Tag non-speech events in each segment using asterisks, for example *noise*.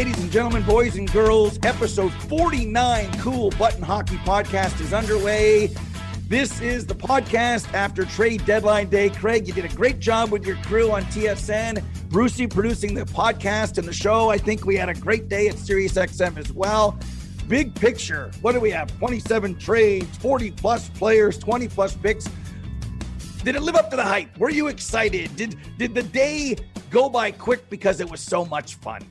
ladies and gentlemen, boys and girls. Episode 49 Kool Button Hockey Podcast is underway. This is the podcast after trade deadline day. Craig, you did a great job with your crew on TSN. Brucey producing the podcast and the show. I think we had a great day at SiriusXM as well. Big picture. What do we have? 27 trades, 40 plus players, 20 plus picks. Did it live up to the hype? Were you excited? Did did the day go by quick because it was so much fun?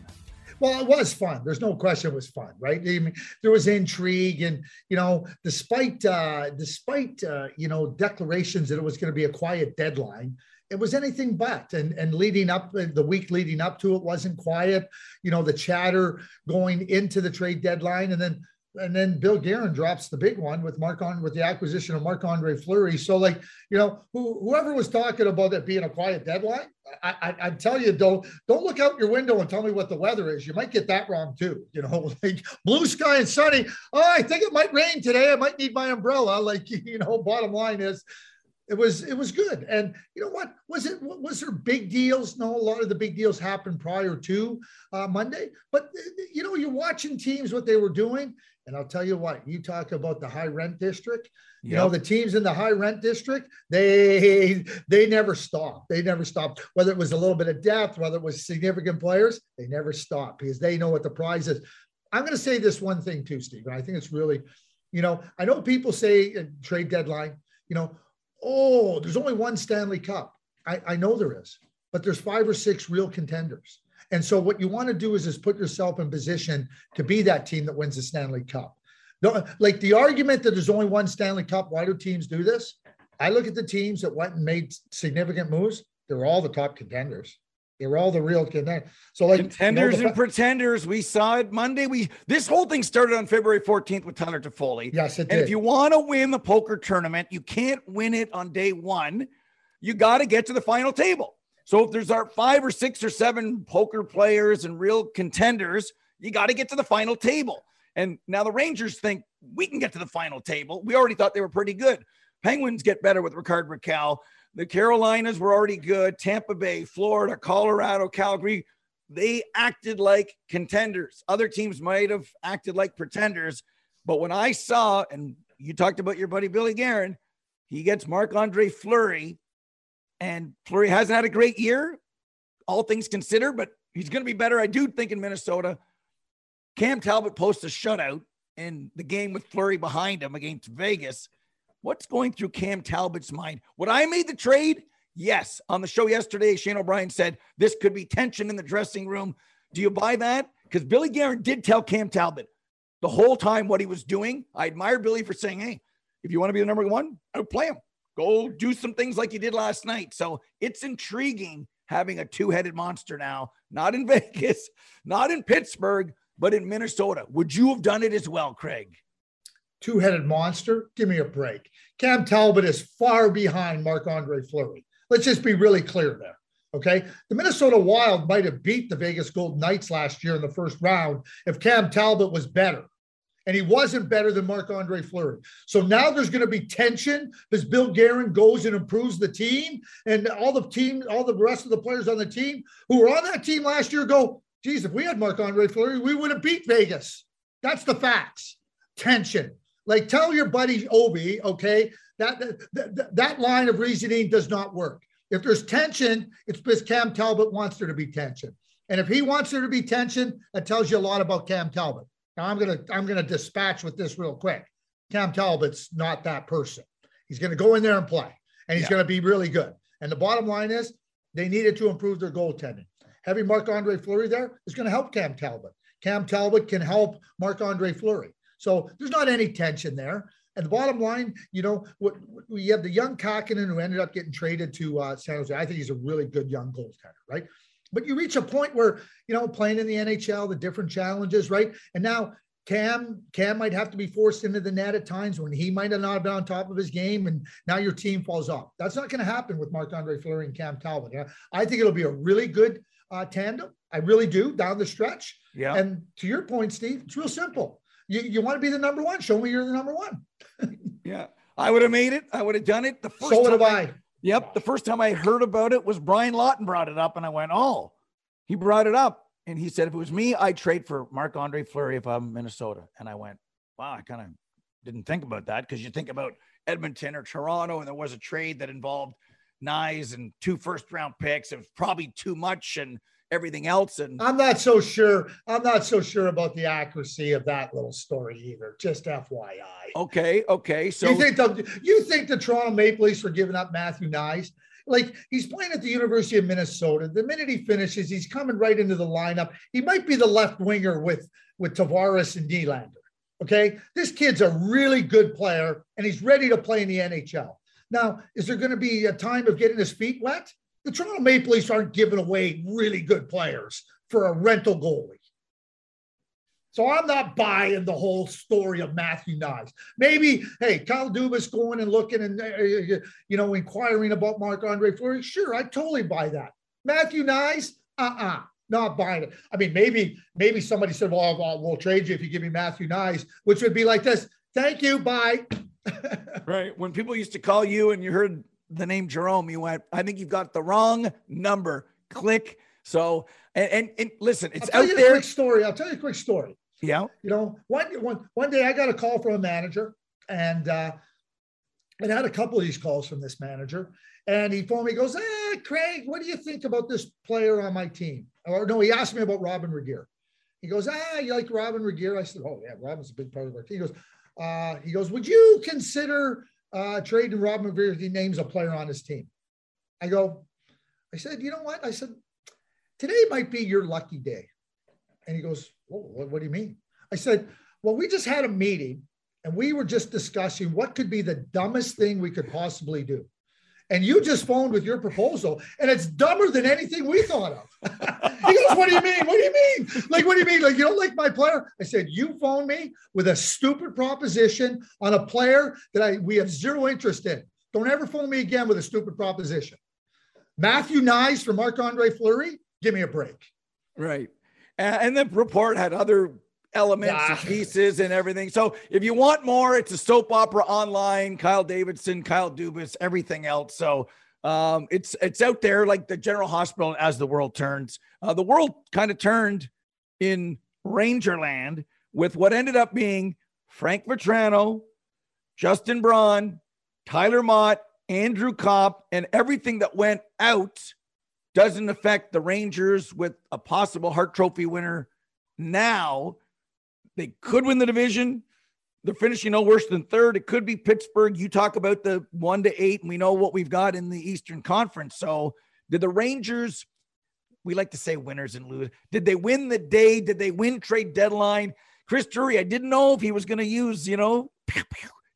Well, it was fun. There's no question it was fun, right? I mean, there was intrigue, and you know, despite uh, despite uh, you know declarations that it was going to be a quiet deadline, it was anything but. And and leading up uh, the week leading up to it wasn't quiet. You know, the chatter going into the trade deadline, and then and then Bill Guerin drops the big one with Mark on with the acquisition of Marc Andre Fleury. So, like, you know, who, whoever was talking about it being a quiet deadline, I, I, I tell you, don't don't look out your window and tell me what the weather is. You might get that wrong too. You know, *laughs* like blue sky and sunny. Oh, I think it might rain today. I might need my umbrella. Like, *laughs* you know, bottom line is, it was it was good and you know what was it was there big deals no a lot of the big deals happened prior to uh, monday but you know you're watching teams what they were doing and I'll tell you what, you talk about the high rent district, you know, the teams in the high rent district, they they never stopped. They never stopped. Whether it was a little bit of depth, whether it was significant players, they never stopped because they know what the prize is. I'm going to say this one thing too, Steve, I think it's really, you know, I know people say trade deadline, you know, oh, there's only one Stanley Cup. I, I know there is, but there's five or six real contenders. And so what you want to do is is put yourself in position to be that team that wins the Stanley Cup. like the argument that there's only one Stanley Cup, why do teams do this? I look at the teams that went and made significant moves. They're all the top contenders. They were all the real contenders. So like contenders you know, and pretenders. We saw it Monday. We this whole thing started on February 14th with Tyler Toffoli. Yes, it and did. if you want to win the poker tournament, you can't win it on day one. You got to get to the final table. So if there's our five or six or seven poker players and real contenders, you got to get to the final table. And now the Rangers think we can get to the final table. We already thought they were pretty good. Penguins get better with Rickard Rakell. The Carolinas were already good. Tampa Bay, Florida, Colorado, Calgary, they acted like contenders. Other teams might have acted like pretenders. But when I saw, and you talked about your buddy Billy Guerin, he gets Marc Andre Fleury and Fleury hasn't had a great year, all things considered, but he's going to be better. I do think in Minnesota. Cam Talbot posts a shutout in the game with Fleury behind him against Vegas. What's going through Cam Talbot's mind? Would I made the trade? Yes. On the show yesterday, Shane O'Brien said this could be tension in the dressing room. Do you buy that? Because Billy Guerin did tell Cam Talbot the whole time what he was doing. I admire Billy for saying, hey, if you want to be the number one, I would play him. Go do some things like you did last night. So it's intriguing having a two headed monster now, not in *laughs* Vegas, not in Pittsburgh, but in Minnesota. Would you have done it as well, Craig? Two headed monster? Give me a break. Cam Talbot is far behind Marc Andre Fleury. Let's just be really clear there. Okay. The Minnesota Wild might have beat the Vegas Golden Knights last year in the first round if Cam Talbot was better and he wasn't better than Marc Andre Fleury. So now there's going to be tension because Bill Guerin goes and improves the team, and all the team, all the rest of the players on the team who were on that team last year go, geez, if we had Marc Andre Fleury, we would have beat Vegas. That's the facts. Tension. Like tell your buddy Obi, okay, that, that, that line of reasoning does not work. If there's tension, it's because Cam Talbot wants there to be tension. And if he wants there to be tension, that tells you a lot about Cam Talbot. Now I'm gonna I'm gonna dispatch with this real quick. Cam Talbot's not that person. He's gonna go in there and play, and he's yeah. gonna be really good. And the bottom line is they needed to improve their goaltending. Having Marc Andre Fleury there is going to help Cam Talbot. Cam Talbot can help Marc Andre Fleury. So there's not any tension there. And the bottom line, you know, what, we have the young Kahkonen who ended up getting traded to uh, San Jose. I think he's a really good young goaltender, right? But you reach a point where, you know, playing in the NHL, the different challenges, right? And now Cam, Cam might have to be forced into the net at times when he might have not been on top of his game, and now your team falls off. That's not going to happen with Marc Andre Fleury and Cam Talbot. Yeah? I think it'll be a really good uh, tandem. I really do down the stretch. Yeah. And to your point, Steve, it's real simple. You, you want to be the number one? Show me you're the number one. *laughs* yeah. I would have made it. I would have done it. The first so would have I. Yep. The first time I heard about it was Brian Lawton brought it up, and I went, oh, he brought it up. and he said, if it was me, I'd trade for Marc Andre Fleury if I'm Minnesota. And I went, wow, I kind of didn't think about that because you think about Edmonton or Toronto, and there was a trade that involved Knies and two first round picks. It was probably too much and everything else. And I'm not so sure. I'm not so sure about the accuracy of that little story either. Just FYI. Okay. Okay. So you think the you think the Toronto Maple Leafs are giving up Matthew Knies? like he's playing at the University of Minnesota. The minute he finishes, he's coming right into the lineup. He might be the left winger with with Tavares and Nylander. Okay, this kid's a really good player, and he's ready to play in the NHL. Now, is there going to be a time of getting his feet wet? The Toronto Maple Leafs aren't giving away really good players for a rental goalie. So I'm not buying the whole story of Matthew Knies. Maybe, hey, Kyle Dubas going and looking and, uh, you know, inquiring about Marc Andre Fleury. Sure, I totally buy that. Matthew Knies, uh-uh, not buying it. I mean, maybe, maybe somebody said, well, well, we'll trade you if you give me Matthew Knies, which would be like this. Thank you, bye. *laughs* right. When people used to call you and you heard the name Jarome, you went, I think you've got the wrong number. Click. So, and, and, and listen, it's out there. quick story. I'll tell you a quick story. Yeah. You know, one, one, one day I got a call from a manager and uh, and I had a couple of these calls from this manager. And he phoned me, he goes, ah, Craig, what do you think about this player on my team? Or no, he asked me about Robin Regehr. He goes, ah, you like Robin Regehr? I said, oh yeah, Robin's a big part of our team. He goes, uh, he goes, would you consider uh, trading Robin Regehr if he names a player on his team? I go, I said, you know what? I said, today might be your lucky day. And he goes, what, what do you mean? I said, well, we just had a meeting and we were just discussing what could be the dumbest thing we could possibly do. And you just phoned with your proposal, and it's dumber than anything we thought of. *laughs* he goes, What do you mean? What do you mean? Like, what do you mean? Like, you don't like my player? I said, You phoned me with a stupid proposition on a player that I we have zero interest in. Don't ever phone me again with a stupid proposition. Matthew Knies for Marc Andre Fleury, give me a break. Right. And the report had other elements and pieces and everything. So if you want more, it's a soap opera online. Kyle Davidson, Kyle Dubas, everything else. So um, it's it's out there like the General Hospital as the world turns. Uh, the world kind of turned in Rangerland with what ended up being Frank Vatrano, Justin Braun, Tyler Motte, Andrew Copp, and everything that went out doesn't affect the Rangers with a possible Hart Trophy winner now. They could win the division. They're finishing no worse than third. It could be Pittsburgh. You talk about the one to eight, and we know what we've got in the Eastern Conference. So, did the Rangers, we like to say winners and lose, did they win the day? Did they win trade deadline? Chris Drury, I didn't know if he was going to use, you know,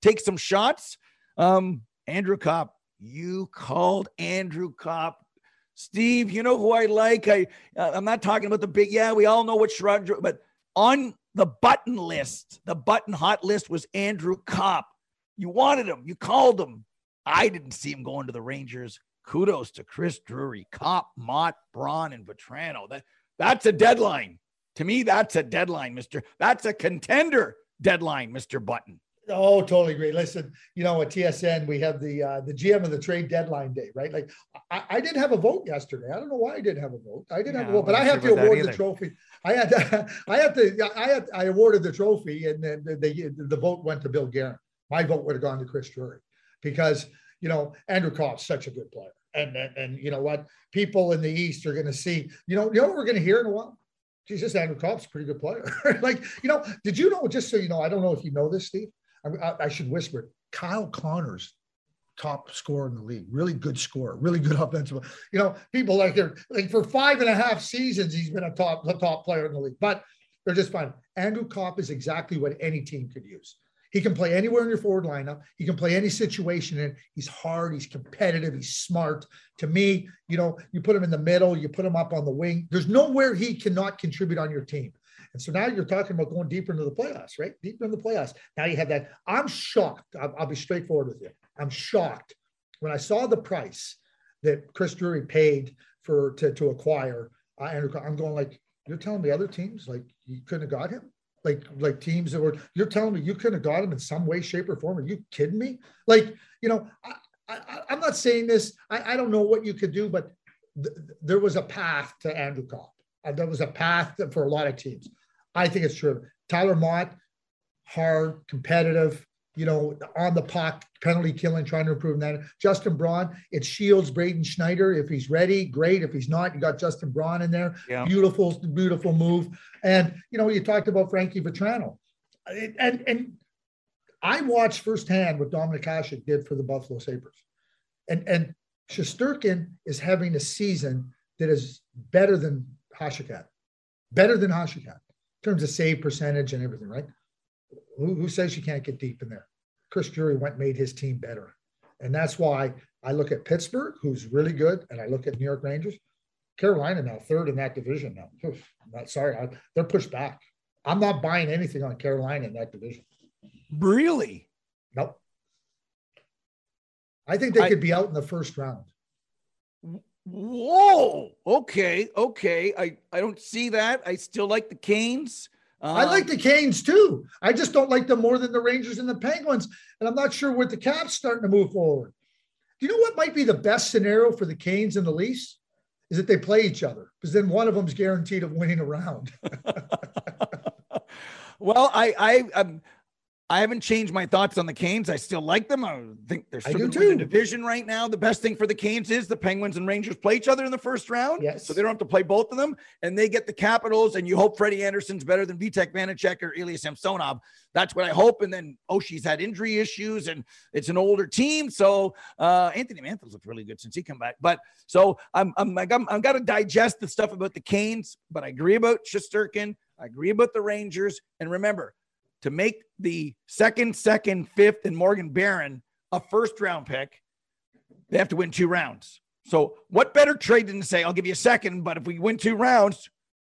take some shots. Um, Andrew Copp, you called Andrew Copp Steve, you know who I like. I uh, I'm not talking about the big. Yeah, we all know what Sherrod, but on the button list, the button hot list was Andrew Copp. You wanted him. You called him. I didn't see him going to the Rangers. Kudos to Chris Drury, Copp, Motte, Braun, and Vatrano. That that's a deadline. To me, that's a deadline, Mister. That's a contender deadline, Mister Button. Oh, totally agree. Listen, you know, at TSN we have the uh, the GM of the trade deadline day, right? Like, I, I didn't have a vote yesterday. I don't know why I didn't have a vote. I didn't yeah, have a vote, but I have to award the trophy. I had, to, *laughs* I had to, I had, I awarded the trophy, and then the, the, vote went to Bill Guerin. My vote would have gone to Chris Drury because you know Andrew Copp's such a good player, and and, and you know what, people in the East are going to see. You know, you know what we're going to hear in a while. Jesus, Andrew Copp's a pretty good player. *laughs* like, you know, did you know? Just so you know, I don't know if you know this, Steve I, I should whisper it. Kyle Connor's top scorer in the league, really good scorer, really good *laughs* offensive. You know, people like they're like for five and a half seasons, he's been a top, top player in the league, but they're just fine. Andrew Copp is exactly what any team could use. He can play anywhere in your forward lineup. He can play any situation and he's hard, he's competitive, he's smart. To me, you know, you put him in the middle, you put him up on the wing. There's nowhere he cannot contribute on your team. And so now you're talking about going deeper into the playoffs, right? Deeper in the playoffs. Now you have that. I'm shocked. I'll, I'll be straightforward with you. I'm shocked when I saw the price that Chris Drury paid for to, to acquire uh, Andrew. I'm going like, you're telling me other teams like you couldn't have got him? Like like teams that were you're telling me you couldn't have got him in some way, shape, or form? Are you kidding me? Like you know, I, I, am not saying this. I, I don't know what you could do, but th- there was a path to Andrew Copp Uh, that was a path for a lot of teams. I think it's true. Tyler Motte, hard, competitive, you know, on the puck, penalty killing, trying to improve that. Justin Braun, it shields Braden Schneider. If he's ready, great. If he's not, you got Justin Braun in there. Yeah. Beautiful, beautiful move. And, you know, you talked about Frankie Vatrano. And, and I watched firsthand what Dominik Hasek did for the Buffalo Sabres. And, and Shesterkin is having a season that is better than Hasek had, better than Hasek had terms of save percentage and everything, right? Who, who says you can't get deep in there? Chris Drury went made his team better. And that's why I look at Pittsburgh, who's really good, and I look at New York Rangers. Carolina now third in that division now. Oof, not sorry, I, they're pushed back. I'm not buying anything on Carolina in that division. Really? Nope. I think they I, could be out in the first round. Whoa. Okay. Okay. I, I don't see that. I still like the Canes. Um, I like the Canes too. I just don't like them more than the Rangers and the Penguins. And I'm not sure what the Caps starting to move forward. Do you know what might be the best scenario for the Canes and the Leafs? Is that they play each other because then one of them's guaranteed of winning a round. *laughs* well, I I um, I haven't changed my thoughts on the Canes. I still like them. I think they're still in the division right now. The best thing for the Canes is the Penguins and Rangers play each other in the first round. Yes. So they don't have to play both of them. And they get the Capitals. And you hope Freddie Andersen's better than Vitek Vanecek or Ilya Samsonov. That's what I hope. And then Oshie's had injury issues and it's an older team. So uh, Anthony Mantha's looked really good since he come back. But so I'm I'm like, I'm, I'm got to digest the stuff about the Canes, but I agree about Shesterkin. I agree about the Rangers. And remember, to make the second, second, fifth, and Morgan Barron a first round pick, they have to win two rounds. So, what better trade than to say, I'll give you a second, but if we win two rounds,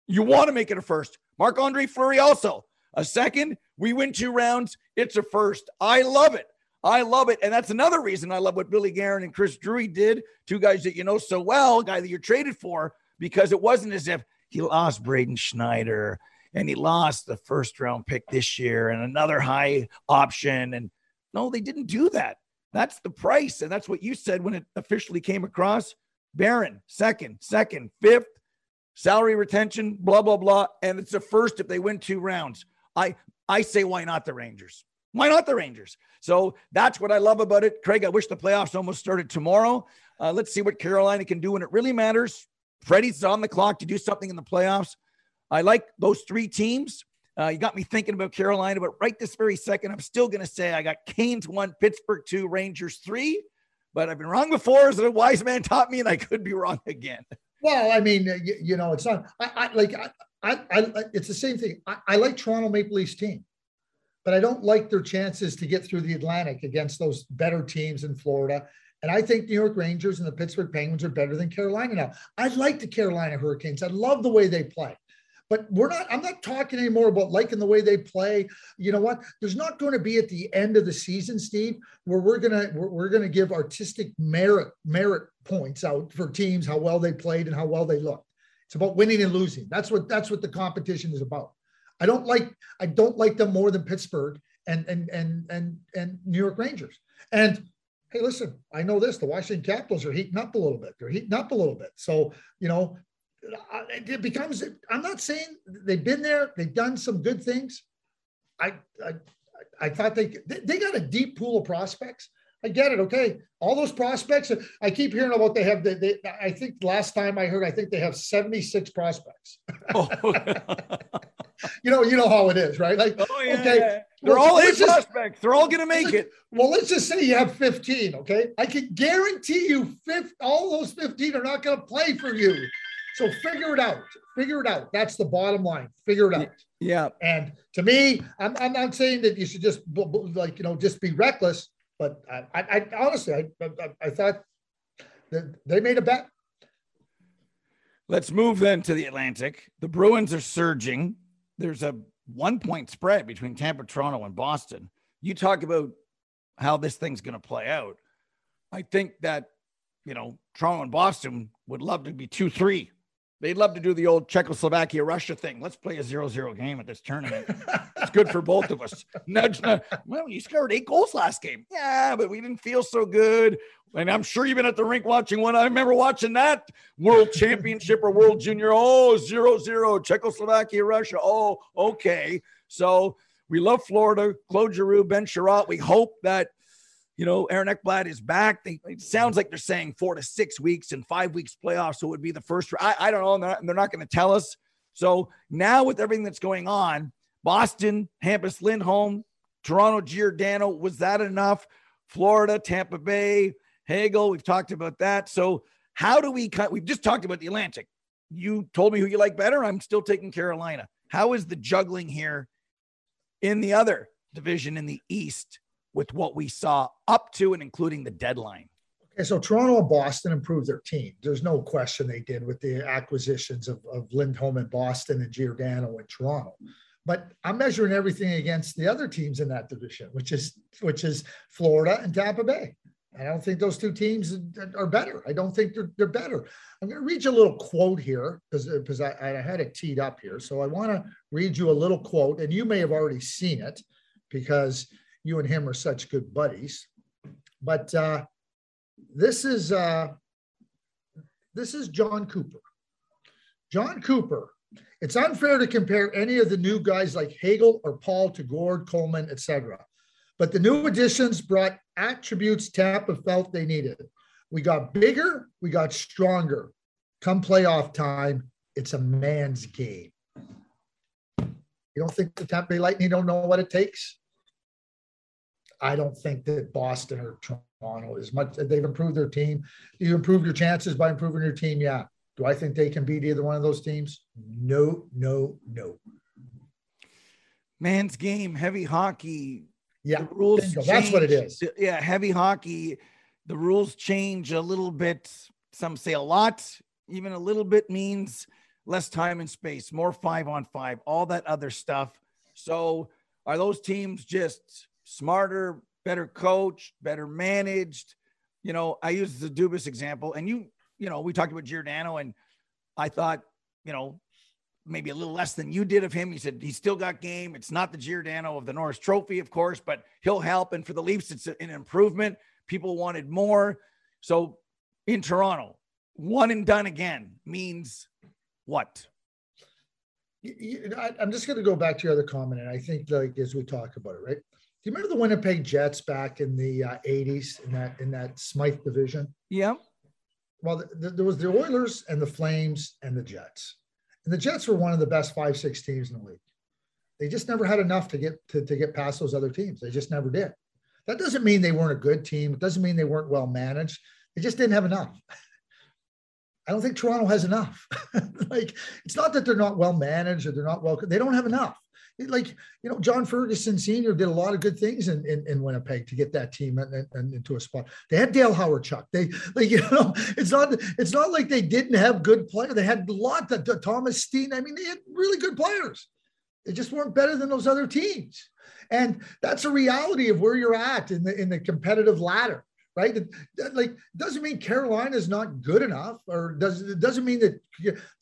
you want to make it a first. Marc Andre Fleury also a second. We win two rounds, it's a first. I love it. I love it. And that's another reason I love what Billy Guerin and Chris Drury did, two guys that you know so well, guy that you're traded for, because it wasn't as if he lost Braden Schneider and he lost the first round pick this year and another high option. And no, they didn't do that. That's the price. And that's what you said when it officially came across. Barron, second, second, fifth, salary retention, blah, blah, blah. And it's a first if they win two rounds. I I say why not the Rangers? Why not the Rangers? So that's what I love about it. Craig, I wish the playoffs almost started tomorrow. Uh, let's see what Carolina can do when it really matters. Freddie's on the clock to do something in the playoffs. I like those three teams. Uh, you got me thinking about Carolina, but right this very second, I'm still going to say I got Canes one, Pittsburgh two, Rangers three. But I've been wrong before, as a wise man taught me, and I could be wrong again. Well, I mean, you, you know, it's not. I, I like. I, I, I, it's the same thing. I, I like Toronto Maple Leafs team, but I don't like their chances to get through the Atlantic against those better teams in Florida. And I think New York Rangers and the Pittsburgh Penguins are better than Carolina now. I like the Carolina Hurricanes. I love the way they play. But we're not, I'm not talking anymore about liking the way they play. You know what? There's not going to be at the end of the season, Steve, where we're gonna we're, we're gonna give artistic merit merit points out for teams, how well they played and how well they looked. It's about winning and losing. That's what that's what the competition is about. I don't like I don't like them more than Pittsburgh and and and and and New York Rangers. And hey, listen, I know this. The Washington Capitals are heating up a little bit. They're heating up a little bit. So you know, it becomes i'm not saying they've been there they've done some good things i i, I thought they they got a deep pool of prospects i get it okay all those prospects i keep hearing about they have they, they i think last time i heard i think they have 76 prospects oh. *laughs* *laughs* you know you know how it is right like oh, yeah. okay they're well, all A prospects. They're all going to make it. Well, let's just say you have 15. Okay. I can guarantee you 50, all those 15 are not going to play for you. So figure it out. Figure it out. That's the bottom line. Figure it out. Yeah. And to me, I'm, I'm not saying that you should just like you know just be reckless, but I, I, I honestly I, I, I thought that they made a bet. Let's move then to the Atlantic. The Bruins are surging. There's a one point spread between Tampa, Toronto, and Boston. You talk about how this thing's going to play out. I think that, you know, Toronto and Boston would love to be 2 3 They'd love to do the old Czechoslovakia Russia thing. Let's play a zero-zero game at this tournament. it's good for both of us. *laughs* Nudge, nudge. Well, you scored eight goals last game. Yeah, but we didn't feel so good. And I'm sure you've been at the rink watching one. I remember watching that World Championship or World Junior. Oh, zero zero, Czechoslovakia, Russia. Oh, okay. So we love Florida, Claude Giroux, Ben Chiarot. We hope that you know, Aaron Ekblad is back. They, it sounds like they're saying four to six weeks and five weeks playoffs. So it would be the first. I, I don't know. They're not, not going to tell us. So now with everything that's going on, Boston, Hampus Lindholm, Toronto, Giordano, was that enough? Florida, Tampa Bay, Hagel, we've talked about that. So how do we cut? We've just talked about the Atlantic. You told me who you like better. I'm still taking Carolina. How is the juggling here in the other division in the East? With what we saw up to and including the deadline. Okay, so Toronto and Boston improved their team. There's no question they did with the acquisitions of, of Lindholm in Boston and Giordano in Toronto. But I'm measuring everything against the other teams in that division, which is which is Florida and Tampa Bay. I don't think those two teams are better. I don't think they're, they're better. I'm going to read you a little quote here because because I, I had it teed up here. So I want to read you a little quote, and you may have already seen it because you and him are such good buddies. But uh, this is uh, this is Jon Cooper. Jon Cooper. It's unfair to compare any of the new guys like Hagel or Paul to Gourde, Coleman, etc. But the new additions brought attributes Tampa felt they needed. We got bigger, we got stronger. Come playoff time, it's a man's game. You don't think the Tampa Bay Lightning don't know what it takes? I don't think that Boston or Toronto is much. They've improved their team. You improve your chances by improving your team? Yeah. Do I think they can beat either one of those teams? No, no, no. Man's game, heavy hockey. Yeah, the rules. That's what it is. Yeah, heavy hockey. The rules change a little bit. Some say a lot. Even a little bit means less time and space, more five on five, all that other stuff. So, are those teams just smarter, better coached, better managed. You know, I use the Dubas example, and you, you know, we talked about Giordano, and I thought, you know, maybe a little less than you did of him. He said he's still got game. It's not the Giordano of the Norris Trophy, of course, but he'll help. And for the Leafs, it's an improvement. People wanted more. So in Toronto, one and done again means what? I'm just going to go back to your other comment, and I think, like as we talk about it, right? Do you remember the Winnipeg Jets back in the uh, 80s in that in that Smythe division? Yeah. Well, the, the, there was the Oilers and the Flames and the Jets, and the Jets were one of the best five six teams in the league. They just never had enough to get to, to get past those other teams. They just never did. That doesn't mean they weren't a good team. It doesn't mean they weren't well managed. They just didn't have enough. I don't think Toronto has enough. *laughs* like it's not that they're not well managed or they're not well. They don't have enough like you know john ferguson senior did a lot of good things in, in, in winnipeg to get that team and, and, into a spot they had dale Hawerchuk. they like *laughs* you know it's not it's not like they didn't have good players they had a lot that thomas steen i mean they had really good players they just weren't better than those other teams and that's a reality of where you're at in the in the competitive ladder right? Like doesn't mean Carolina is not good enough, or does it doesn't mean that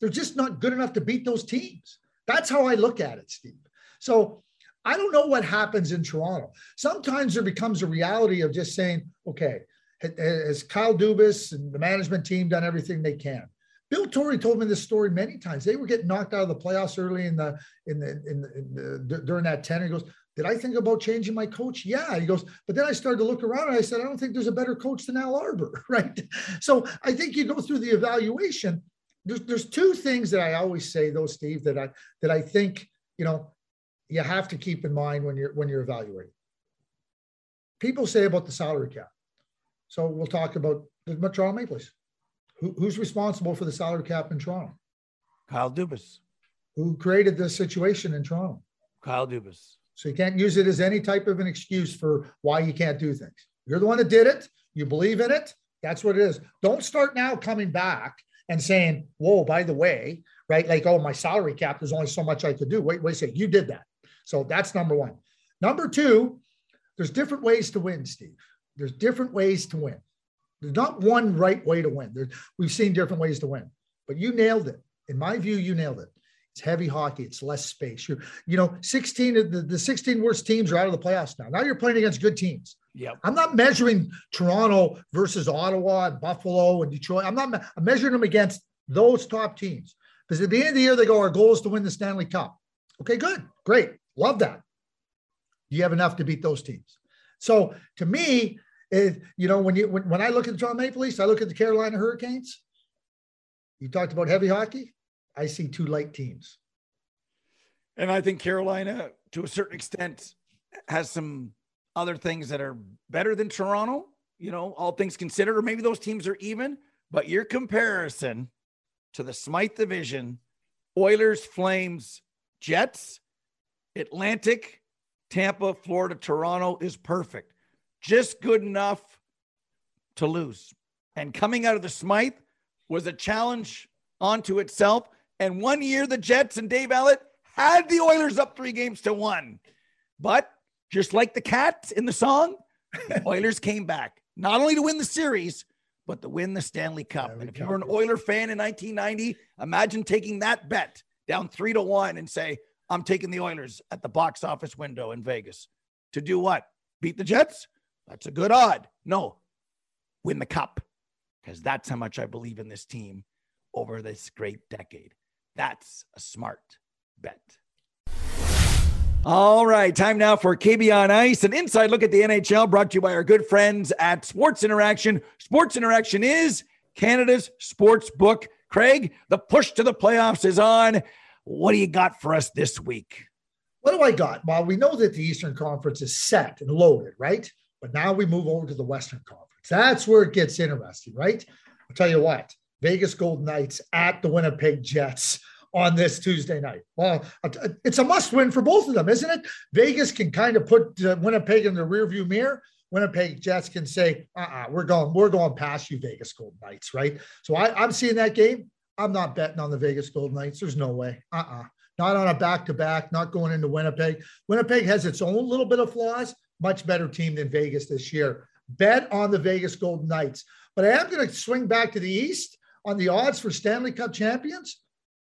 they're just not good enough to beat those teams. That's how I look at it, Steve. So I don't know what happens in Toronto. Sometimes there becomes a reality of just saying, okay, has Kyle Dubas and the management team done everything they can? Bill Torrey told me this story many times. They were getting knocked out of the playoffs early in the in the, in the, in the during that tenor. He goes, "Did I think about changing my coach? Yeah." He goes, "But then I started to look around and I said, I don't think there's a better coach than Al Arbour, *laughs* right?" So I think you go through the evaluation. There's there's two things that I always say, though, Steve, that I that I think you know you have to keep in mind when you're when you're evaluating. People say about the salary cap. So we'll talk about the Toronto Maple Leafs. Who, who's responsible for the salary cap in Toronto? Kyle Dubas. Who created the situation in Toronto? Kyle Dubas. So you can't use it as any type of an excuse for why you can't do things. You're the one that did it. You believe in it. That's what it is. Don't start now coming back and saying, whoa, by the way, right? Like, oh, my salary cap, there's only so much I could do. Wait, wait a second. You did that. So that's number one. Number two, there's different ways to win, Steve. There's different ways to win. There's not one right way to win. There, we've seen different ways to win, but you nailed it. In my view, you nailed it. It's heavy hockey. It's less space. You're, you know, 16 of the, the 16 worst teams are out of the playoffs now. Now you're playing against good teams. Yeah. I'm not measuring Toronto versus Ottawa and Buffalo and Detroit. I'm not I'm measuring them against those top teams. Because at the end of the year, they go, our goal is to win the Stanley Cup. Okay, good. Great. Love that. You have enough to beat those teams. So to me, it, you know, when you when, when I look at the Toronto Maple Leafs, I look at the Carolina Hurricanes. You talked about heavy hockey. I see two light teams. And I think Carolina, to a certain extent, has some other things that are better than Toronto, you know, all things considered, or maybe those teams are even. But your comparison to the Smythe division, Oilers, Flames, Jets, Atlantic, Tampa, Florida, Toronto is perfect. Just good enough to lose. And coming out of the Smythe was a challenge onto itself. And one year, the Jets and Dave Ellett had the Oilers up three games to one. But just like the cat in the song, the *laughs* Oilers came back not only to win the series, but to win the Stanley Cup. Stanley and if you were an. Oiler fan in 1990, imagine taking that bet down three to one and say, I'm taking the Oilers at the box office window in Vegas to do what? Beat the Jets? That's a good odd. No, win the cup because that's how much I believe in this team over this great decade. That's a smart bet. All right, time now for KB on Ice, an inside look at the NHL brought to you by our good friends at Sports Interaction. Sports Interaction is Canada's sports book. Craig, the push to the playoffs is on. What do you got for us this week? What do I got? Well, we know that the Eastern Conference is set and loaded, right? But now we move over to the Western Conference. That's where it gets interesting, right? I'll tell you what Vegas Golden Knights at the Winnipeg Jets on this Tuesday night. Well, it's a must win for both of them, isn't it? Vegas can kind of put uh, Winnipeg in the rearview mirror. Winnipeg Jets can say, uh-uh, we're going, we're going past you, Vegas Golden Knights, right? So I, I'm seeing that game. I'm not betting on the Vegas Golden Knights. There's no way. Uh-uh. Not on a back-to-back, not going into Winnipeg. Winnipeg has its own little bit of flaws, much better team than Vegas this year. Bet on the Vegas Golden Knights. But I am going to swing back to the East on the odds for Stanley Cup champions.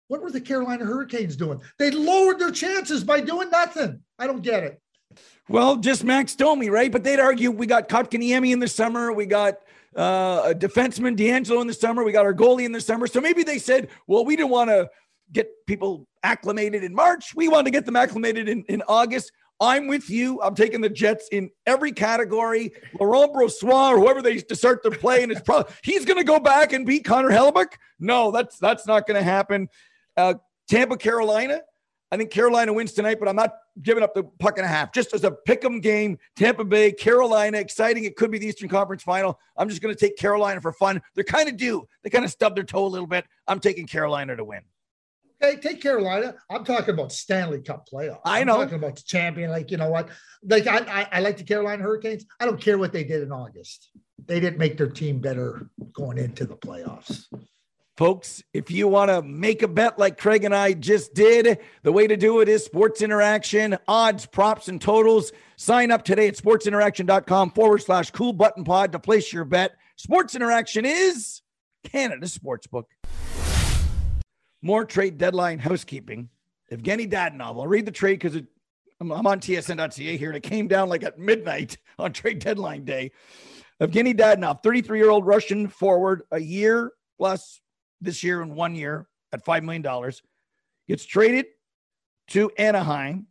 What were the Carolina Hurricanes doing? They lowered their chances by doing nothing. I don't get it. Well, just Max Domi, right? But they'd argue we got Kotkaniemi in the summer. We got uh, a defenseman, DeAngelo, in the summer. We got our goalie in the summer. So maybe they said, well, we didn't want to get people acclimated in March. We wanted to get them acclimated in, in August. I'm with you. I'm taking the Jets in every category. Laurent Brossoit or whoever they start to play, and it's probably he's going to go back and beat Connor Hellebuyck. No, that's that's not going to happen. Uh, Tampa, Carolina. I think Carolina wins tonight, but I'm not giving up the puck and a half. Just as a pick 'em game, Tampa Bay, Carolina, exciting. It could be the Eastern Conference Final. I'm just going to take Carolina for fun. They're kind of due. They kind of stubbed their toe a little bit. I'm taking Carolina to win. Okay, take Carolina. I'm talking about Stanley Cup playoffs. I know. I'm talking about the champion. Like you know what? Like I, I, I like the Carolina Hurricanes. I don't care what they did in August. They didn't make their team better going into the playoffs. Folks, if you want to make a bet like Craig and I just did, the way to do it is Sports Interaction, odds, props, and totals. Sign up today at sportsinteraction.com forward slash cool button pod to place your bet. Sports Interaction is Canada's sportsbook. More trade deadline housekeeping. Evgeny Dadonov. I'll read the trade because I'm, I'm on tsn.ca here, and it came down like at midnight *laughs* on trade deadline day. Evgeny Dadonov, 33 year old Russian forward, a year plus this year in one year at $5 million, gets traded to Anaheim.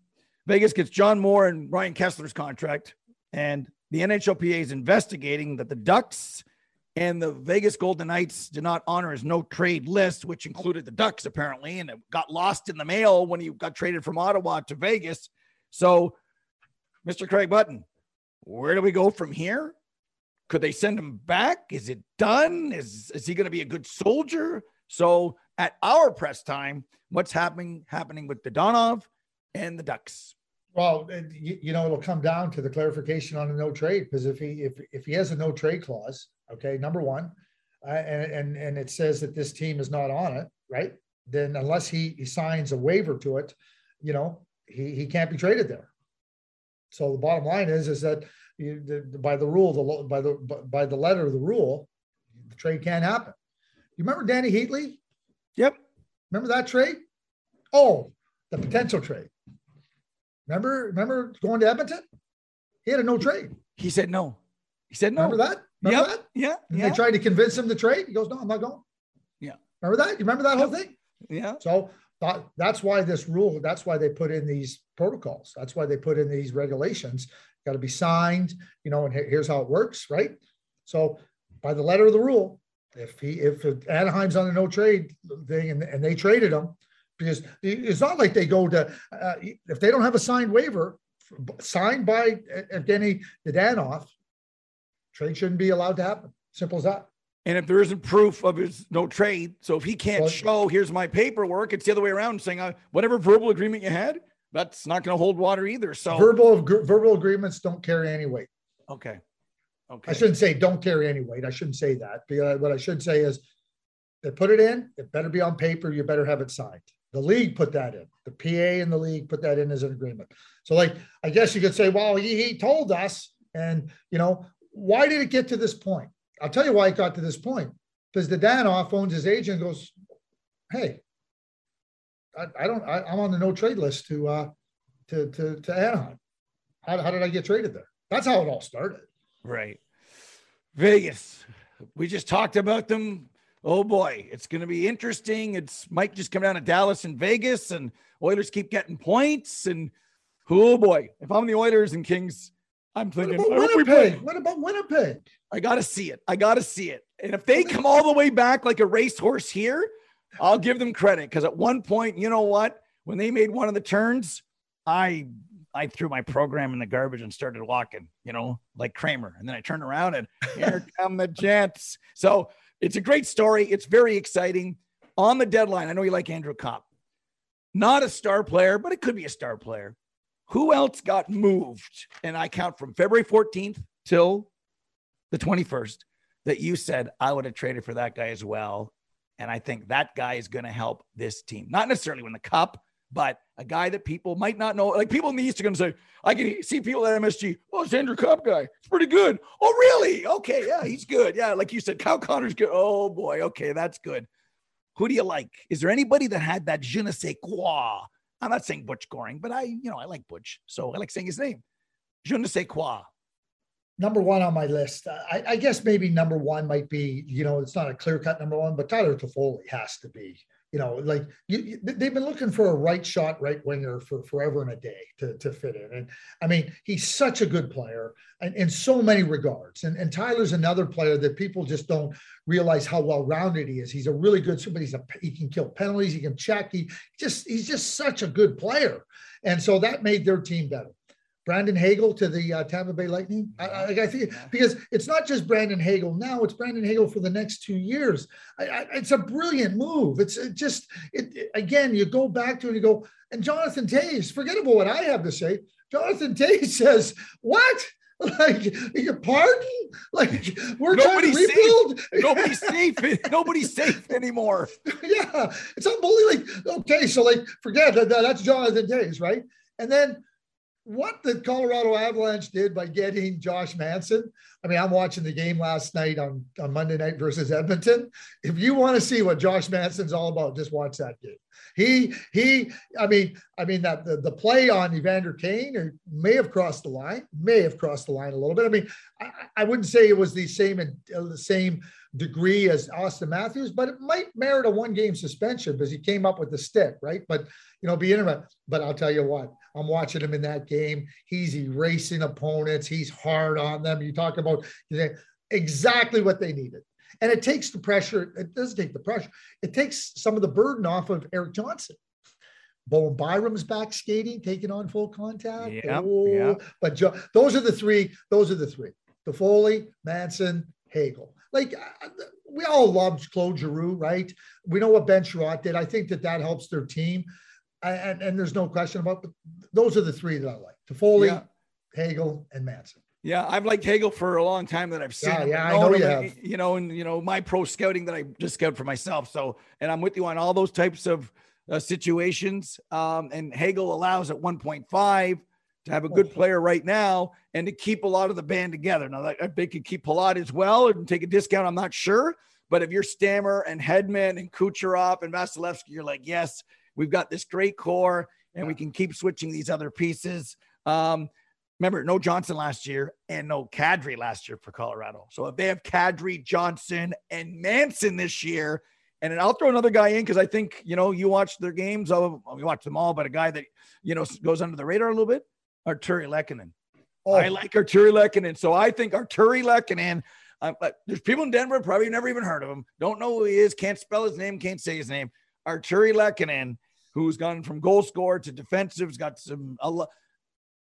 Vegas gets John Moore and Ryan Kesler's contract. And the NHLPA is investigating that the Ducks and the Vegas Golden Knights did not honor his no trade list, which included the Ducks apparently, and it got lost in the mail when he got traded from Ottawa to Vegas. So, Mr. Craig Button, where do we go from here? Could they send him back? Is it done? Is is he going to be a good soldier? So, at our press time, what's happening happening with Dadonov and the Ducks? Well, you, you know, it'll come down to the clarification on a no trade because if he if if he has a no trade clause, okay, number one, uh, and and and it says that this team is not on it, right? Then unless he, he signs a waiver to it, you know, he he can't be traded there. So the bottom line is is that you, the, by the rule, the by the by the letter of the rule, the trade can't happen. You remember Dany Heatley? Yep. Remember that trade? Oh, the potential trade. Remember, remember going to Edmonton? He had a no trade. He said no. He said no. Remember that? Remember Yep. that? Yeah. And Yeah. they tried to convince him to trade. He goes, "No, I'm not going." Yeah. Remember that? You remember that whole thing? Yeah. So that, that's why this rule. That's why they put in these protocols. That's why they put in these regulations. Got to be signed. You know, and here's how it works, right? So by the letter of the rule, if he if Anaheim's on a no trade thing and, and they traded him, because it's not like they go to uh, if they don't have a signed waiver signed by Evgeny Dadonov, trade shouldn't be allowed to happen. Simple as that. And if there isn't proof of his no trade, so if he can't Well- show, here's my paperwork, it's the other way around saying, uh, whatever verbal agreement you had, that's not going to hold water either. So, Verbal verbal agreements don't carry any weight. okay. Okay. I shouldn't say don't carry any weight. I shouldn't say that. Because what I should say is they put it in, it better be on paper. You better have it signed. The league put that in. The PA and the league put that in as an agreement. So, like, I guess you could say, well, he, he told us. And, you know, why did it get to this point? I'll tell you why it got to this point. Because Dadonov owns his agent and goes, hey, I, I don't, I, I'm on the no trade list to, uh, to, to, to Anaheim. How, how did I get traded there? That's how it all started. Right. Vegas. We just talked about them. Oh boy, it's going to be interesting. It's might just come down to Dallas and Vegas, and Oilers keep getting points. And oh boy, if I'm the Oilers and Kings, I'm What about I hope we play. Winnipeg? What about Winnipeg? I got to see it. I got to see it. And if they come all the way back like a racehorse here, I'll give them credit because at one point, you know what? When they made one of the turns, I I threw my program in the garbage and started walking, you know, like Kramer. And then I turned around and here *laughs* come the Jets. So it's a great story. It's very exciting. On the deadline, I know you like Andrew Copp. Not a star player, but it could be a star player. Who else got moved? And I count from February 14th till the 21st that you said I would have traded for that guy as well. And I think that guy is going to help this team. Not necessarily win the cup, but a guy that people might not know. Like people in the East are going to say, I can see people at MSG. Oh, it's Andrew Copp guy. It's pretty good. Oh, really? Okay. Yeah, he's good. Yeah. Like you said, Kyle Connor's good. Oh, boy. Okay. That's good. Who do you like? Is there anybody that had that je ne sais quoi? I'm not saying Butch Goring, but I, you know, I like Butch. So I like saying his name. Je ne sais quoi. Number one on my list. I, I guess maybe number one might be, you know, it's not a clear cut number one, but Tyler Toffoli has to be. You know, like you, you- they've been looking for a right shot, right winger for forever and a day to, to fit in. And I mean, he's such a good player and in so many regards. And, and Tyler's another player that people just don't realize how well rounded he is. He's a really good, but he's a, he can kill penalties, he can check. He just, he's just such a good player. And so that made their team better. Brandon Hagel to the uh, Tampa Bay Lightning. I, I, I think because it's not just Brandon Hagel now; it's Brandon Hagel for the next two years. I, I, it's a brilliant move. It's it just it, it- again. You go back to it and you go. And Jonathan Toews, forget about what I have to say. Jonathan Toews *laughs* says, "What? *laughs* Like your pardon? Like we're Nobody's trying to rebuild? *laughs* Nobody's safe. Nobody's safe anymore. yeah, it's unbelievable. Like, okay, so like, forget that, that- that's Jonathan Toews, right? And then what the Colorado Avalanche did by getting Josh Manson. I mean, I'm watching the game last night on, on Monday night versus Edmonton. If you want to see what Josh Manson's all about, just watch that game. He he. I mean, I mean that the, the play on Evander Kane or may have crossed the line, may have crossed the line a little bit. I mean, I, I wouldn't say it was the same uh, the same degree as Auston Matthews, but it might merit a one game suspension because he came up with the stick, right? But you know, be interesting. But I'll tell you what, I'm watching him in that game. He's erasing opponents. He's hard on them. You talk about you know, exactly what they needed. And it takes the pressure. It doesn't take the pressure. It takes some of the burden off of Erik Johnson. Bowen Byram's back skating, taking on full contact. Yeah, Oh, yeah. But jo- those are the three. Those are the three. Toffoli, Manson, Hagel. Like we all loved Claude Giroux, right? We know what Ben Chiarot did. I think that that helps their team, and, and there's no question about. But those are the three that I like: Toffoli, Yeah. Hagel, and Manson. Yeah, I've liked Hagel for a long time that I've seen Yeah, him. yeah, I know you have. You know, and you know my pro scouting that I just scout for myself. So, and I'm with you on all those types of uh, situations. Um, and Hagel allows at 1.5 to have a good player right now and to keep a lot of the band together. Now, they could keep Palat as well and take a discount. I'm not sure, But if you're Stammer and Hedman and Kucherov and Vasilevskiy, you're like, yes, we've got this great core and we can keep switching these other pieces. Um, remember, no Johnson last year and no Kadri last year for Colorado. So if they have Kadri, Johnson, and Manson this year, and I'll throw another guy in because I think you know you watch their games. Oh, we watch them all, but a guy that you know goes under the radar a little bit, Artturi Lehkonen. Oh. I like Artturi Lehkonen, so I think Artturi Lehkonen. Uh, but there's people in Denver probably never even heard of him, don't know who he is, can't spell his name, can't say his name. Artturi Lehkonen, who's gone from goal scorer to defensive's got some. A,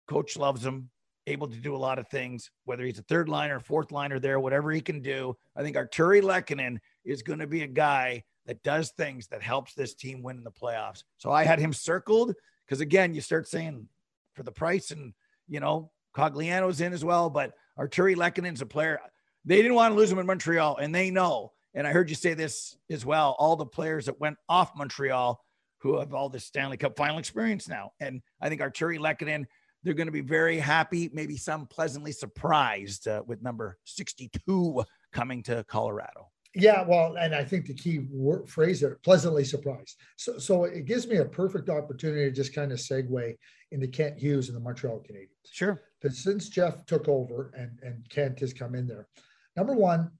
coach loves him, able to do a lot of things. Whether he's a third liner, fourth liner, there, whatever he can do. I think Artturi Lehkonen is going to be a guy that does things that helps this team win in the playoffs. So I had him circled because again, you start saying for the price and you know Cogliano's in as well, but Artturi Lehkonen's a player. They didn't want to lose him in Montreal, and they know. And I heard you say this as well. All the players that went off Montreal who have all this Stanley Cup final experience now, and I think Artturi Lehkonen, they're going to be very happy, maybe some pleasantly surprised uh, with number 62 coming to Colorado. Yeah, well, and I think the key word, phrase there, pleasantly surprised. So, so it gives me a perfect opportunity to just kind of segue into Kent Hughes and the Montreal Canadiens. Sure. But since Jeff took over and, and Kent has come in there, number one,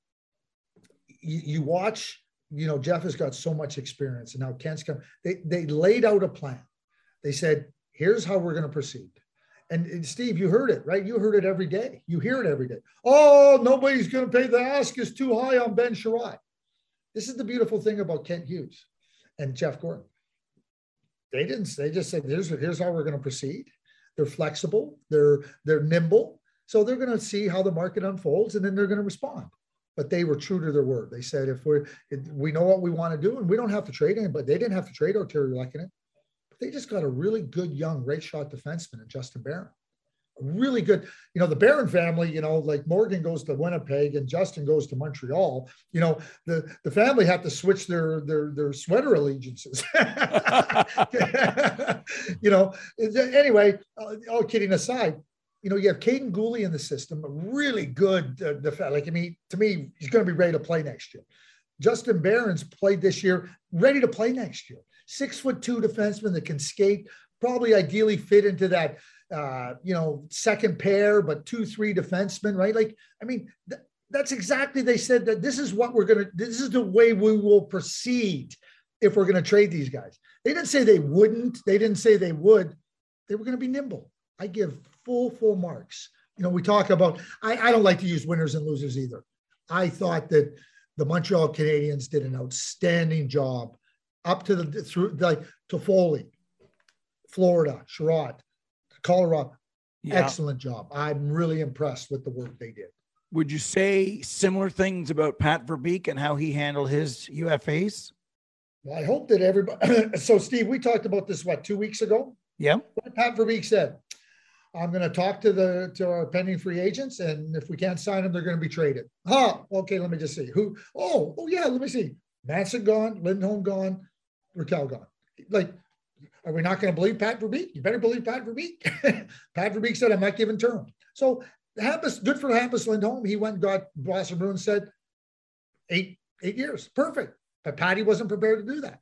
you, you watch, you know, Jeff has got so much experience and now Kent's come. They, they laid out a plan. They said, here's how we're going to proceed. And, and, Steve, you heard it, right? You heard it every day. You hear it every day. Oh, nobody's going to pay the ask is too high on Ben Chiarot. This is the beautiful thing about Kent Hughes and Jeff Gorton. They didn't. They just said, "Here's here's how we're going to proceed." They're flexible. They're they're nimble. So they're going to see how the market unfolds, and then they're going to respond. But they were true to their word. They said, "If we're if we know what we want to do, and we don't have to trade him, but they didn't have to trade Artturi Lehkonen they just got a really good young right shot defenseman in Justin Barron. Really good, you know, the Barron family, you know, like Morgan goes to Winnipeg and Justin goes to Montreal. You know, the, the family have to switch their their their sweater allegiances. *laughs* you know, anyway, all kidding aside, you know, you have Kaiden Guhle in the system, a really good uh, defense. Like, I mean, to me, he's going to be ready to play next year. Justin Barron's played this year, ready to play next year six foot two defenseman that can skate, probably ideally fit into that, uh, you know, second pair, but two, three defensemen, right? Like, I mean, th- that's exactly they said that this is what we're going to, this is the way we will proceed if we're going to trade these guys. They didn't say they wouldn't, they didn't say they would. They were going to be nimble. I give full, full marks. You know, we talk about, I, I don't like to use winners and losers either. I thought that the Montreal Canadiens did an outstanding job up to the through like Toffoli, Florida, Chiarot, Colorado. Yeah. Excellent job. I'm really impressed with the work they did. Would you say similar things about Pat Verbeek and how he handled his UFAs? Well, I hope that everybody. *clears throat* so, Steve, we talked about this what two weeks ago. Yeah. What Pat Verbeek said. I'm going to talk to the to our pending free agents, and if we can't sign them, they're going to be traded. Huh? Okay, let me just see who. Oh, oh yeah, let me see. Manson gone, Lindholm gone, Rakell gone. Like, are we not going to believe Pat Verbeek? You better believe Pat Verbeek. *laughs* Pat Verbeek said, I'm not giving term. So Hampus, good for Hampus Lindholm. He went and got Boston Bruins said eight, eight years. Perfect. But Patty wasn't prepared to do that.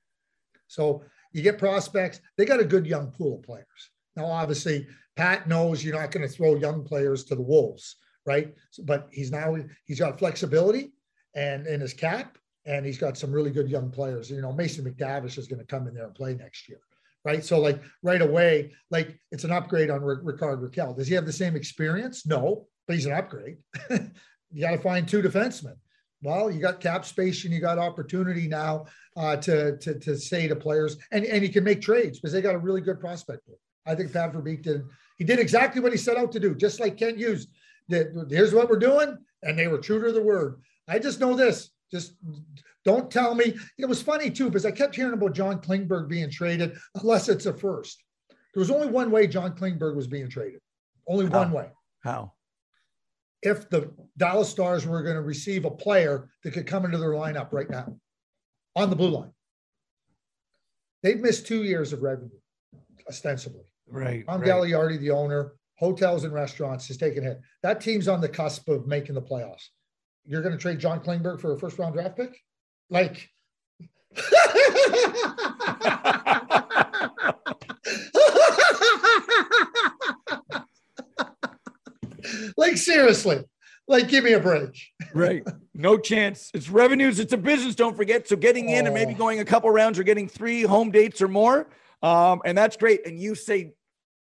So you get prospects. They got a good young pool of players. Now, obviously, Pat knows you're not going to throw young players to the wolves, right? But he's now he's got flexibility and in his cap and he's got some really good young players. You know, Mason McTavish is going to come in there and play next year, right? So, like right away, like it's an upgrade on R- Rickard Rakell. Does he have the same experience? No, but he's an upgrade. *laughs* you got to find two defensemen. Well, you got cap space and you got opportunity now uh, to, to to say to players, and and you can make trades because they got a really good prospect. I think Pat Verbeek did. He did exactly what he set out to do, just like Kent Hughes. Did, here's what we're doing, and they were true to the word. I just know this: just don't tell me. It was funny too, because I kept hearing about John Klingberg being traded, unless it's a first. There was only one way John Klingberg was being traded. Only How? one way. How? If the Dallas Stars were going to receive a player that could come into their lineup right now on the blue line. They've missed two years of revenue, ostensibly. Right. Tom right. Gagliardi, the owner, hotels and restaurants, has taken a hit. That team's on the cusp of making the playoffs. you're going to trade John Klingberg for a first round draft pick? Like, *laughs* like seriously, like give me a break. right. No chance. It's revenues. It's a business. Don't forget. So getting in and maybe oh. going a couple rounds or getting three home dates or more. Um, and that's great. And you say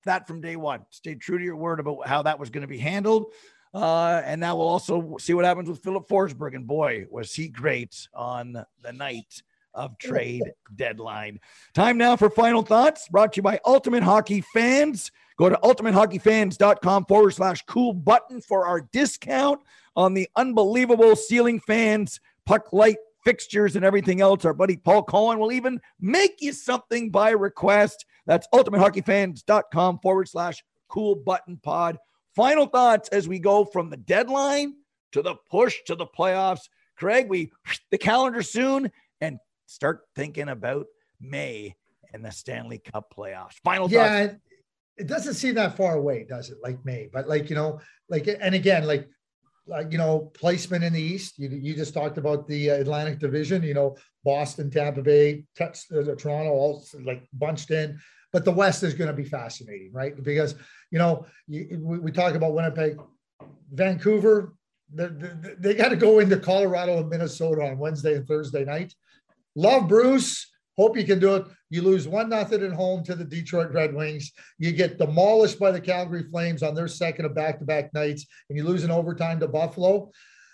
that from day one. Stay true to your word about how that was going to be handled. Uh, and now we'll also see what happens with Filip Forsberg. And boy, was he great on the night of *laughs* trade deadline. Time now for final thoughts brought to you by Ultimate Hockey Fans. Go to ultimatehockeyfans.com forward slash kool button for our discount on the unbelievable ceiling fans, puck light fixtures, and everything else. Our buddy Paul Cohen will even make you something by request. That's ultimatehockeyfans.com forward slash kool button pod. Final thoughts as we go from the deadline to the push to the playoffs. Craig, we the calendar soon and start thinking about May and the Stanley Cup playoffs. Final yeah, thoughts. It doesn't seem that far away, does it? Like May, but like you know, like and again, like like you know, placement in the East. You, you just talked about the Atlantic Division. You know, Boston, Tampa Bay, uh, Toronto, all like bunched in. But the West is going to be fascinating, right? Because you know, you, we, we talk about Winnipeg, Vancouver. They, they, they got to go into Colorado and Minnesota on Wednesday and Thursday night. Love Bruce. Hope you can do it. You lose one nothing at home to the Detroit Red Wings. You get demolished by the Calgary Flames on their second of back-to-back nights, and you lose in overtime to Buffalo.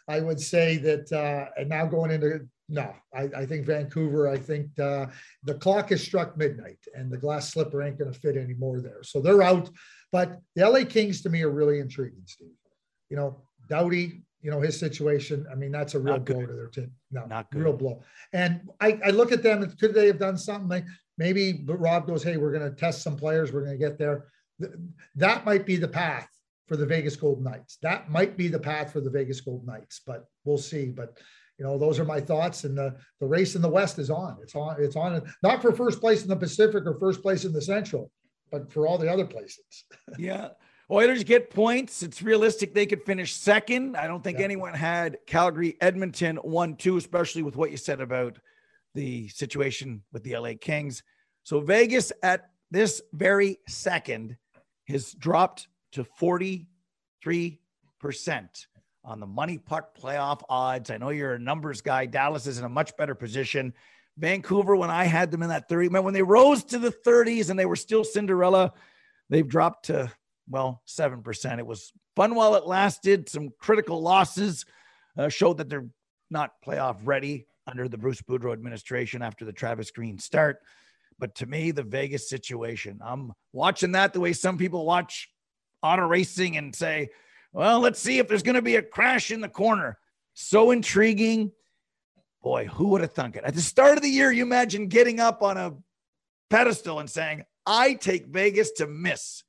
I would say that, uh, and now going into no, I, I think Vancouver. I think uh, the clock has struck midnight, and the glass slipper ain't going to fit anymore there. So they're out. But the LA Kings to me are really intriguing, Steve. You know, Doughty, you know his situation. I mean, that's a real blow to their team. No, not good. real blow. And I, I look at them. and Could they have done something? Like maybe, but Rob goes, "Hey, we're going to test some players. We're going to get there." That might be the path for the Vegas Golden Knights. That might be the path for the Vegas Golden Knights, but we'll see. But you know, those are my thoughts. And the the race in the West is on. It's on. It's on. Not for first place in the Pacific or first place in the Central, but for all the other places. *laughs* yeah. Oilers get points. It's realistic they could finish second. I don't think yeah. anyone had Calgary, Edmonton one, two, especially with what you said about the situation with the LA Kings. So Vegas at this very second has dropped to 43% on the money puck playoff odds. I know you're a numbers guy. Dallas is in a much better position. Vancouver, when I had them in that 30, when they rose to the 30s and they were still Cinderella, they've dropped to well, 7%. It was fun while it lasted. Some critical losses uh, showed that they're not playoff ready under the Bruce Boudreau administration after the Travis Green start. But to me, the Vegas situation, I'm watching that the way some people watch auto racing and say, well, let's see if there's going to be a crash in the corner. So intriguing. Boy, who would have thunk it? At the start of the year, you imagine getting up on a pedestal and saying, I take Vegas to miss.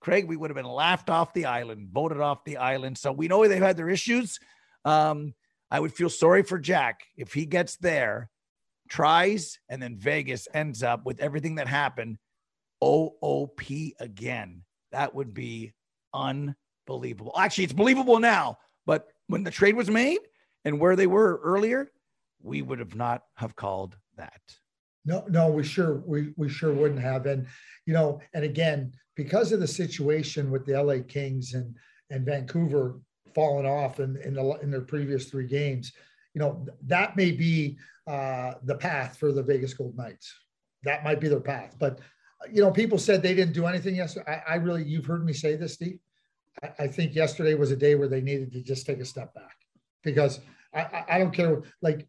Craig, we would have been laughed off the island, voted off the island. So we know they've had their issues. Um, I would feel sorry for Jack if he gets there, tries, and then Vegas ends up with everything that happened OOP again. That would be unbelievable. Actually, it's believable now, but when the trade was made and where they were earlier, we would have not have called that. No, no, we sure we we sure wouldn't have. And you know, and again, because of the situation with the LA Kings and and Vancouver falling off in in, the, in their previous three games, you know, that may be uh, the path for the Vegas Gold Knights. That might be their path. But you know, people said they didn't do anything yesterday. I, I really, you've heard me say this, Steve. I, think yesterday was a day where they needed to just take a step back because I, I don't care. Like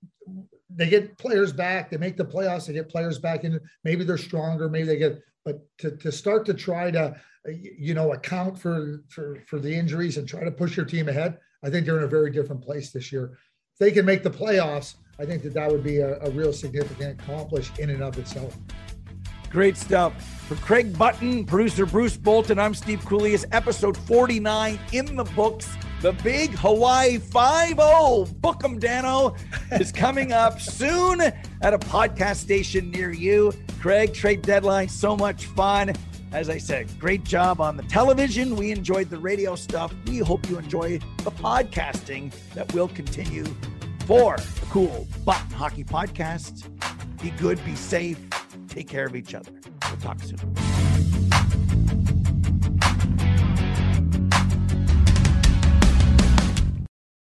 they get players back, they make the playoffs, they get players back and Maybe they're stronger, maybe they get, but to, to start to try to, you know, account for, for, for the injuries and try to push your team ahead, I think they're in a very different place this year. If they can make the playoffs, I think that that would be a, a real significant accomplishment in and of itself. Great stuff. For Craig Button, producer Bruce Bolton, I'm Steve Kouleas. It's episode 49 in the books. The big Hawaii 5 0 Bookem Danno is *laughs* coming up soon at a podcast station near you. Craig, trade deadline, so much fun. as I said, great job on the television. We enjoyed the radio stuff. We hope you enjoy the podcasting that will continue for the Kool Button Hockey Podcast. Be good, be safe, take care of each other. We'll talk soon.